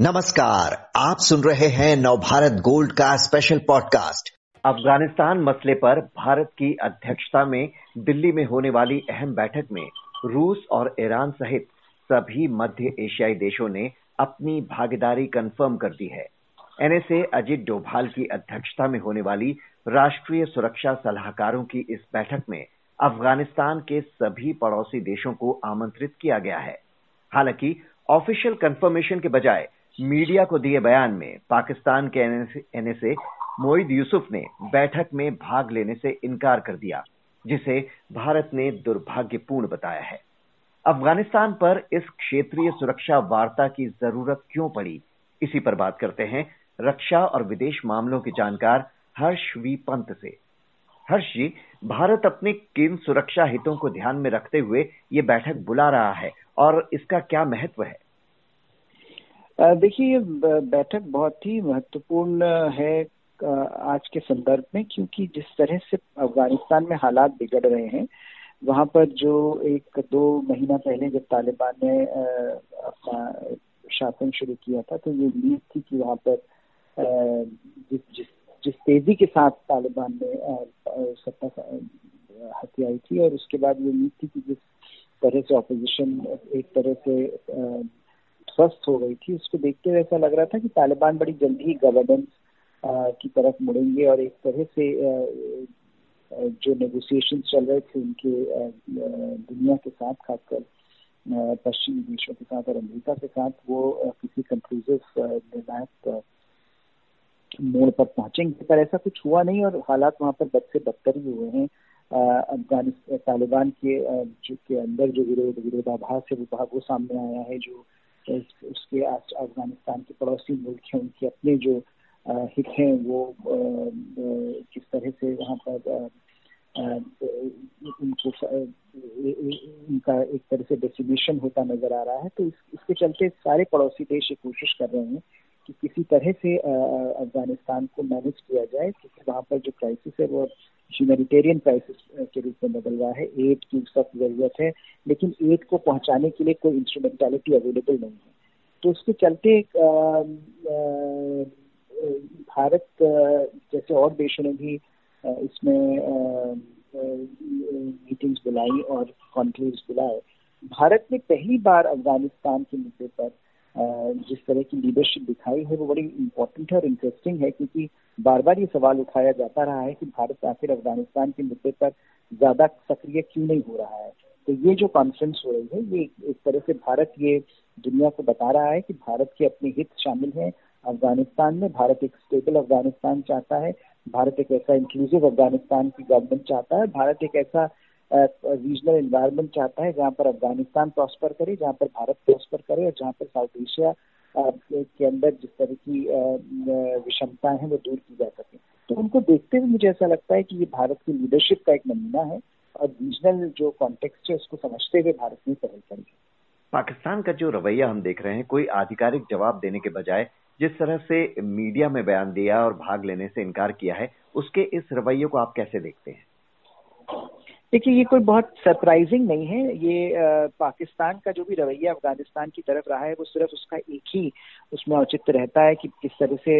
नमस्कार, आप सुन रहे हैं नवभारत गोल्ड का स्पेशल पॉडकास्ट अफ़गानिस्तान मसले पर भारत की अध्यक्षता में दिल्ली में होने वाली अहम बैठक में रूस और ईरान सहित सभी मध्य एशियाई देशों ने अपनी भागीदारी कंफर्म कर दी है। एनएसए अजित डोभाल की अध्यक्षता में होने वाली राष्ट्रीय सुरक्षा सलाहकारों की इस बैठक में अफ़गानिस्तान के सभी पड़ोसी देशों को आमंत्रित किया गया है। हालाँकि ऑफिशियल कंफर्मेशन के बजाय मीडिया को दिए बयान में पाकिस्तान के एनएसए मोईद यूसुफ ने बैठक में भाग लेने से इनकार कर दिया, जिसे भारत ने दुर्भाग्यपूर्ण बताया है। अफ़गानिस्तान पर इस क्षेत्रीय सुरक्षा वार्ता की ज़रूरत क्यों पड़ी? इसी पर बात करते हैं रक्षा और विदेश मामलों के जानकार हर्ष वी. पंत से। हर्ष जी, भारत अपने किन सुरक्षा हितों को ध्यान में रखते हुए ये बैठक बुला रहा है और इसका क्या महत्व है? देखिए, ये बैठक बहुत ही महत्वपूर्ण है आज के संदर्भ में, क्योंकि जिस तरह से अफ़गानिस्तान में हालात बिगड़ रहे हैं, वहाँ पर जो एक दो महीना पहले जब तालिबान ने अपना शासन शुरू किया था तो ये उम्मीद थी कि वहाँ पर जिस जिस जिस तेज़ी के साथ तालिबान ने सत्ता हथियाई थी, और उसके बाद ये उम्मीद थी कि जिस तरह से ऑपोजिशन एक तरह से स्वस्थ हो गई थी। उसको देखते हुए ऐसा लग रहा था कि तालिबान बड़ी जल्दी ही गवर्नेंस की तरफ़ मुड़ेंगे और एक तरह से जो नेगोशिएशन चल रहे थे उनके दुनिया के साथ, खासकर पश्चिमी देशों के साथ और अमेरिका के साथ, वो किसी कंक्लूसिव निर्णायक मोड़ पर पहुँचेंगे। पर ऐसा कुछ हुआ नहीं और हालात वहाँ पर बद से बदतर ही हुए हैं। अफ़गानिस्तान, तालिबान के जो के अंदर जो विरोध, विरोधाभास है, वो वो सामने आया है, जो उसके आज अफ़गानिस्तान के पड़ोसी मुल्क हैं उनके अपने जो हित हैं वो किस तरह से वहाँ पर उनको उनका एक तरह से डिस्ट्रीब्यूशन होता नज़र आ रहा है तो इस, इसके चलते सारे पड़ोसी देश ये कोशिश कर रहे हैं कि किसी तरह से अफ़गानिस्तान को मैनेज किया जाए, क्योंकि वहाँ पर जो क्राइसिस है वो ह्यूमैनिटेरियन क्राइसिस के रूप में बदल रहा है। एड की सख्त ज़रूरत है, लेकिन एड को पहुँचाने के लिए कोई इंस्ट्रूमेंटेलिटी अवेलेबल नहीं है। तो उसके चलते भारत जैसे और देशों ने भी इसमें मीटिंग्स बुलाई और कॉन्क्लेव्स बुलाए। भारत ने पहली बार अफ़गानिस्तान के मुद्दे पर जिस तरह की लीडरशिप दिखाई है, वो बड़ी इम्पोर्टेंट है और इंटरेस्टिंग है क्योंकि बार बार ये सवाल उठाया जाता रहा है कि भारत आखिर अफ़गानिस्तान के मुद्दे पर ज़्यादा सक्रिय क्यों नहीं हो रहा है। तो ये जो कॉन्फ्रेंस हो रही है, ये एक तरह से भारत, ये दुनिया को बता रहा है कि भारत के अपने हित शामिल हैं। अफ़गानिस्तान में भारत एक स्टेबल अफ़गानिस्तान चाहता है, भारत एक ऐसा इंक्लूसिव अफ़गानिस्तान की गवर्नमेंट चाहता है, भारत एक ऐसा रीजनल इन्वायरमेंट चाहता है, जहाँ पर अफ़गानिस्तान प्रॉस्पर करे, जहाँ पर भारत प्रॉस्पर करे और जहाँ पर साउथ एशिया के अंदर जिस तरह की विषमताएँ हैं, वो दूर की जा सके। तो उनको देखते हुए मुझे ऐसा लगता है कि ये भारत की लीडरशिप का एक नमूना है और रीजनल जो कॉन्टेक्स्ट है, उसको समझते हुए भारत ने पहल करी पाकिस्तान का जो रवैया हम देख रहे हैं, कोई आधिकारिक जवाब देने के बजाय जिस तरह से मीडिया में बयान दिया और भाग लेने से इनकार किया है, उसके इस रवैये को आप कैसे देखते हैं? देखिए ये कोई बहुत सरप्राइजिंग नहीं है। ये पाकिस्तान का जो भी रवैया अफ़गानिस्तान की तरफ़ रहा है वो सिर्फ़ उसका एक ही उसमें औचित्य रहता है कि किस तरह से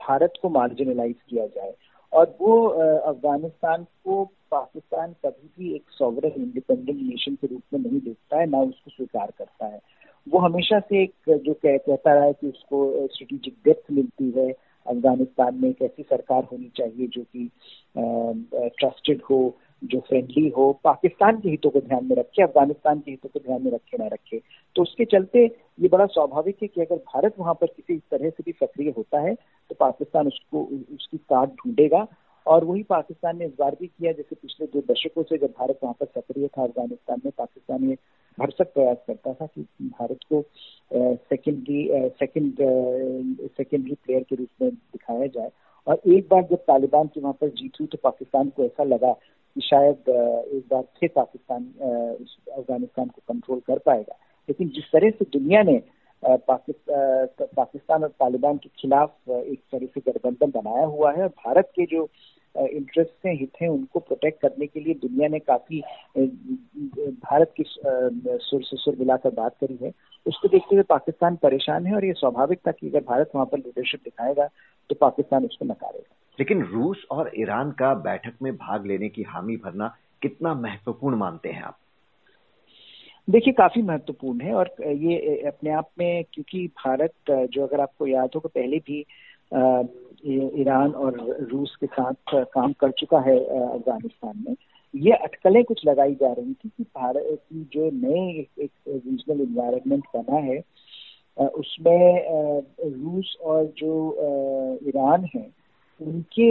भारत को मार्जिनलाइज किया जाए। और वो अफ़गानिस्तान को पाकिस्तान कभी भी एक सॉवरन इंडिपेंडेंट नेशन के रूप में नहीं देखता है ना उसको स्वीकार करता है। वो हमेशा से एक जो कह, कहता रहा है कि उसको स्ट्रेटेजिक डेप्थ मिलती है। अफ़गानिस्तान में एक ऐसी सरकार होनी चाहिए जो कि ट्रस्टेड हो, जो फ्रेंडली हो, पाकिस्तान के हितों को ध्यान में रखे, अफ़गानिस्तान के हितों को ध्यान में रखे, ना रखे। तो उसके चलते ये बड़ा स्वाभाविक है कि अगर भारत वहाँ पर किसी तरह से भी सक्रिय होता है तो पाकिस्तान उसको, उसकी काट ढूंढेगा। और वही पाकिस्तान ने इस बार भी किया, जैसे पिछले दो दशकों से जब भारत वहाँ पर सक्रिय था, अफ़गानिस्तान में पाकिस्तान ये भरसक प्रयास करता था कि भारत को सेकेंडरी सेकेंड सेकेंडरी प्लेयर के रूप में दिखाया जाए। और एक बार जब तालिबान की वहाँ पर जीत हुई तो पाकिस्तान को ऐसा लगा कि शायद एक बार फिर पाकिस्तान अफ़गानिस्तान को कंट्रोल कर पाएगा। लेकिन जिस तरह से दुनिया ने पाकिस्तान और तालिबान के खिलाफ एक तरह से गठबंधन बनाया हुआ है और भारत के जो इंटरेस्ट हैं हित हैं उनको प्रोटेक्ट करने के लिए दुनिया ने काफ़ी भारत की सुर से सुर मिलाकर बात करी है। उसको देखते हुए पाकिस्तान परेशान है और ये स्वाभाविक था कि अगर भारत वहाँ पर लीडरशिप दिखाएगा तो पाकिस्तान उसको नकारेगा। लेकिन रूस और ईरान का बैठक में भाग लेने की हामी भरना कितना महत्वपूर्ण मानते हैं आप? देखिए काफ़ी महत्वपूर्ण है और ये अपने आप में क्योंकि भारत जो अगर आपको याद हो तो पहले भी ईरान और रूस के साथ काम कर चुका है अफ़गानिस्तान में। ये अटकलें कुछ लगाई जा रही थी कि भारत की जो नए एक रीजनल इन्वायरमेंट बना है उसमें रूस और जो ईरान है, उनके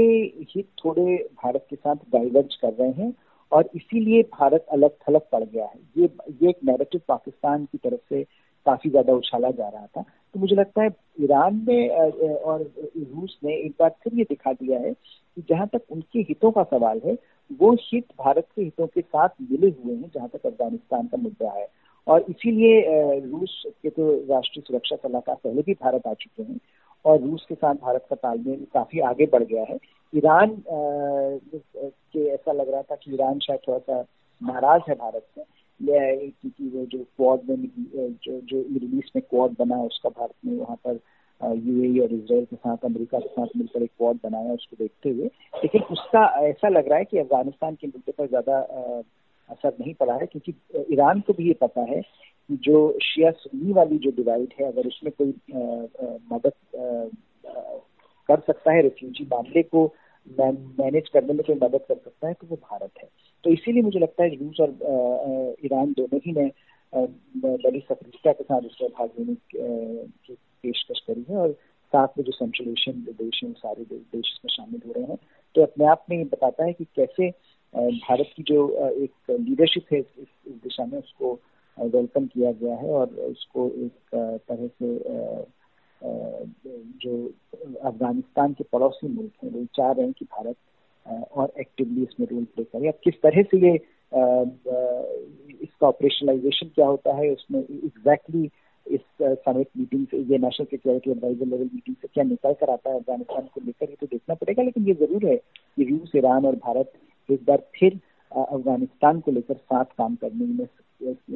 हित थोड़े भारत के साथ डाइवर्ज कर रहे हैं और इसीलिए भारत अलग थलग पड़ गया है। ये ये एक नेगेटिव पाकिस्तान की तरफ़ से काफ़ी ज़्यादा उछाला जा रहा था। तो मुझे लगता है ईरान ने और रूस ने एक बार फिर ये दिखा दिया है कि जहाँ तक उनके हितों का सवाल है, वो हित भारत के हितों के साथ मिले हुए हैं जहाँ तक अफ़गानिस्तान का मुद्दा है। और इसीलिए रूस के तो राष्ट्रीय सुरक्षा सलाहकार पहले भी भारत आ चुके हैं और रूस के साथ भारत का तालमेल काफ़ी आगे बढ़ गया है। ईरान के ऐसा लग रहा था कि ईरान शायद थोड़ा सा नाराज़ है भारत से। क्योंकि वो जो क्वाड में जो जो मिडिल ईस्ट में क्वाड बना उसका भारत में वहाँ पर यूएई और इसराइल के साथ, अमेरिका के साथ मिलकर एक क्वाड बनाया उसको देखते हुए। लेकिन उसका ऐसा लग रहा है कि अफ़गानिस्तान के मुद्दे पर ज़्यादा असर नहीं पड़ा है, क्योंकि ईरान को भी ये पता है कि जो शिया सुन्नी वाली जो डिवाइड है, अगर उसमें कोई मदद कर सकता है रेफ्यूजी मामले को मैनेज करने में कोई मदद कर सकता है तो वो भारत है। तो इसीलिए मुझे लगता है रूस और ईरान दोनों ही ने बड़ी सक्रियता के साथ उसमें भाग लेने की पेशकश करी है और साथ में जो सेंट्रल एशियन देश हैं, सारे देश इसमें शामिल हो रहे हैं। तो अपने आप में बताता है कि कैसे भारत की जो एक लीडरशिप है इस दिशा में उसको वेलकम किया गया है और उसको एक तरह से जो अफ़गानिस्तान के पड़ोसी मुल्क हैं, वो चाह रहे हैं कि भारत और एक्टिवली इसमें रोल प्ले करे। अब किस तरह से ये इसका ऑपरेशनलाइजेशन क्या होता है, उसमें एग्जैक्टली इस समिट मीटिंग से, ये national security adviser level meeting से क्या निकल कर आता है अफ़गानिस्तान को लेकर, ये तो देखना पड़ेगा, लेकिन ये ज़रूर है कि रूस, ईरान और भारत एक बार फिर अफ़गानिस्तान को लेकर साथ काम करने में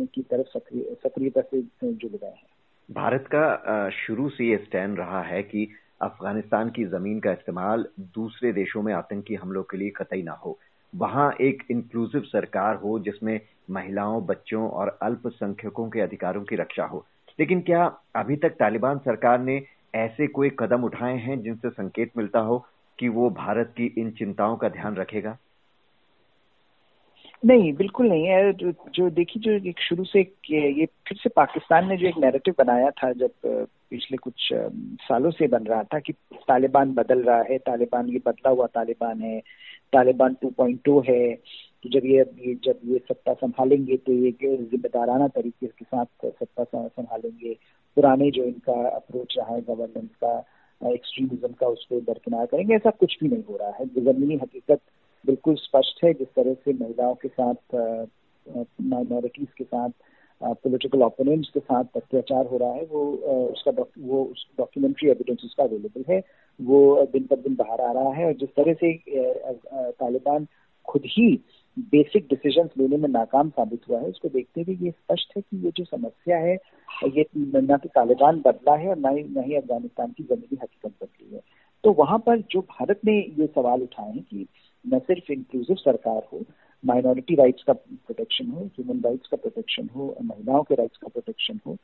की तरफ़ सक्रियता से जुड़ गए हैं। भारत का शुरू से ये स्टैंड रहा है कि अफ़गानिस्तान की ज़मीन का इस्तेमाल दूसरे देशों में आतंकी हमलों के लिए कतई ना हो। वहाँ एक इंक्लूसिव सरकार हो जिसमें महिलाओं, बच्चों और अल्पसंख्यकों के अधिकारों की रक्षा हो। लेकिन क्या अभी तक तालिबान सरकार ने ऐसे कोई कदम उठाए हैं जिनसे संकेत मिलता हो कि वो भारत की इन चिंताओं का ध्यान रखेगा? नहीं बिल्कुल नहीं है। जो, देखिए जो एक शुरू से ये फिर से पाकिस्तान ने जो एक नैरेटिव बनाया था जब पिछले कुछ सालों से बन रहा था कि तालिबान बदल रहा है तालिबान ये बदला हुआ तालिबान है तालिबान 2.0 है तो जब ये, ये जब ये सत्ता संभालेंगे तो ये जिम्मेदाराना तरीके के साथ सत्ता संभालेंगे। पुराने जो इनका अप्रोच रहा है गवर्नेंस का एक्सट्रीमिज्म का उसको दरकिनार करेंगे। ऐसा कुछ भी नहीं हो रहा है। जमीनी हकीकत बिल्कुल स्पष्ट है जिस तरह से महिलाओं के साथ माइनॉरिटीज के साथ पॉलिटिकल ओपोनेंट्स के साथ अत्याचार हो रहा है, वो उसका वो उस डॉक्यूमेंट्री एविडेंस उसका अवेलेबल है। वो दिन पर दिन बाहर आ रहा है और जिस तरह से तालिबान खुद ही बेसिक डिसीजंस लेने में नाकाम साबित हुआ है, उसको देखते हुए ये स्पष्ट है कि ये जो समस्या है, ये न तो तालिबान बदला है और ना ही ना ही अफ़गानिस्तान की जमीनी हकीकत बदली है। तो वहाँ पर जो भारत ने ये सवाल उठाए हैं कि न सिर्फ़ इंक्लूसिव सरकार हो माइनॉरिटी राइट्स का प्रोटेक्शन हो ह्यूमन राइट्स का प्रोटेक्शन हो, महिलाओं के राइट्स का प्रोटेक्शन हो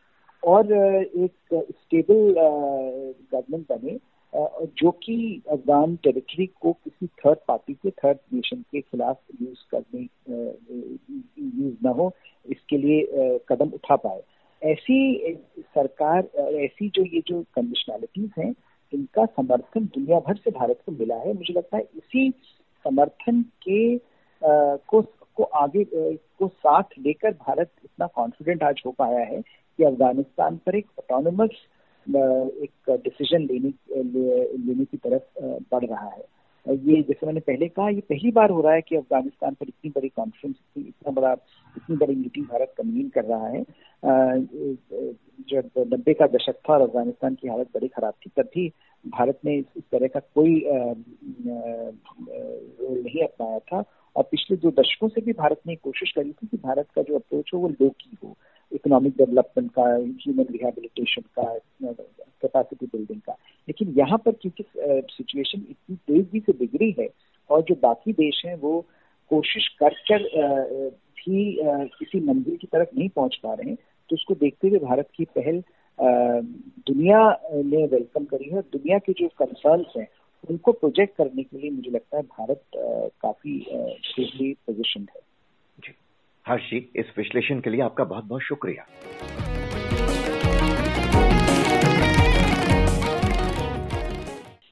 और एक स्टेबल गवर्नमेंट बने जो कि अफगान टेरिटरी को किसी थर्ड पार्टी के थर्ड नेशन के खिलाफ यूज़ करने यूज़ ना हो, इसके लिए कदम उठा पाए। ऐसी सरकार ऐसी जो ये जो कंडीशनैलिटीज हैं, इनका समर्थन दुनिया भर से भारत को मिला है। मुझे लगता है इसी समर्थन के आ, को को आगे को साथ लेकर भारत इतना कॉन्फिडेंट आज हो पाया है कि अफ़गानिस्तान पर एक ऑटोनोमस एक डिसीज़न लेने लेने की तरफ़ बढ़ रहा है। ये जैसे मैंने पहले कहा, ये पहली बार हो रहा है कि अफ़गानिस्तान पर इतनी बड़ी कॉन्फ्रेंस इतना बड़ा, इतनी बड़ी मीटिंग भारत कन्वीन कर रहा है। जब नब्बे का दशक था और अफ़गानिस्तान की हालत बड़ी खराब थी, तब भी भारत ने इस तरह का कोई रोल नहीं अपनाया था। और पिछले दो दशकों से भी भारत ने कोशिश करी थी कि भारत का जो अप्रोच हो वो लो की हो। इकोनॉमिक डेवलपमेंट का ह्यूमन रिहेबिलिटेशन का कैपेसिटी बिल्डिंग का। लेकिन यहाँ पर क्योंकि सिचुएशन इतनी तेज़ी से बिगड़ी है और जो बाकी देश हैं, वो कोशिश कर कर भी किसी मंजिल की तरफ़ नहीं पहुँच पा रहे हैं तो उसको देखते हुए भारत की पहल दुनिया ने वेलकम करी है दुनिया के जो कंसर्न्स हैं, उनको प्रोजेक्ट करने के लिए मुझे लगता है भारत काफ़ी पोजिशन है। जी। हर्ष जी इस विश्लेषण के लिए आपका बहुत बहुत शुक्रिया।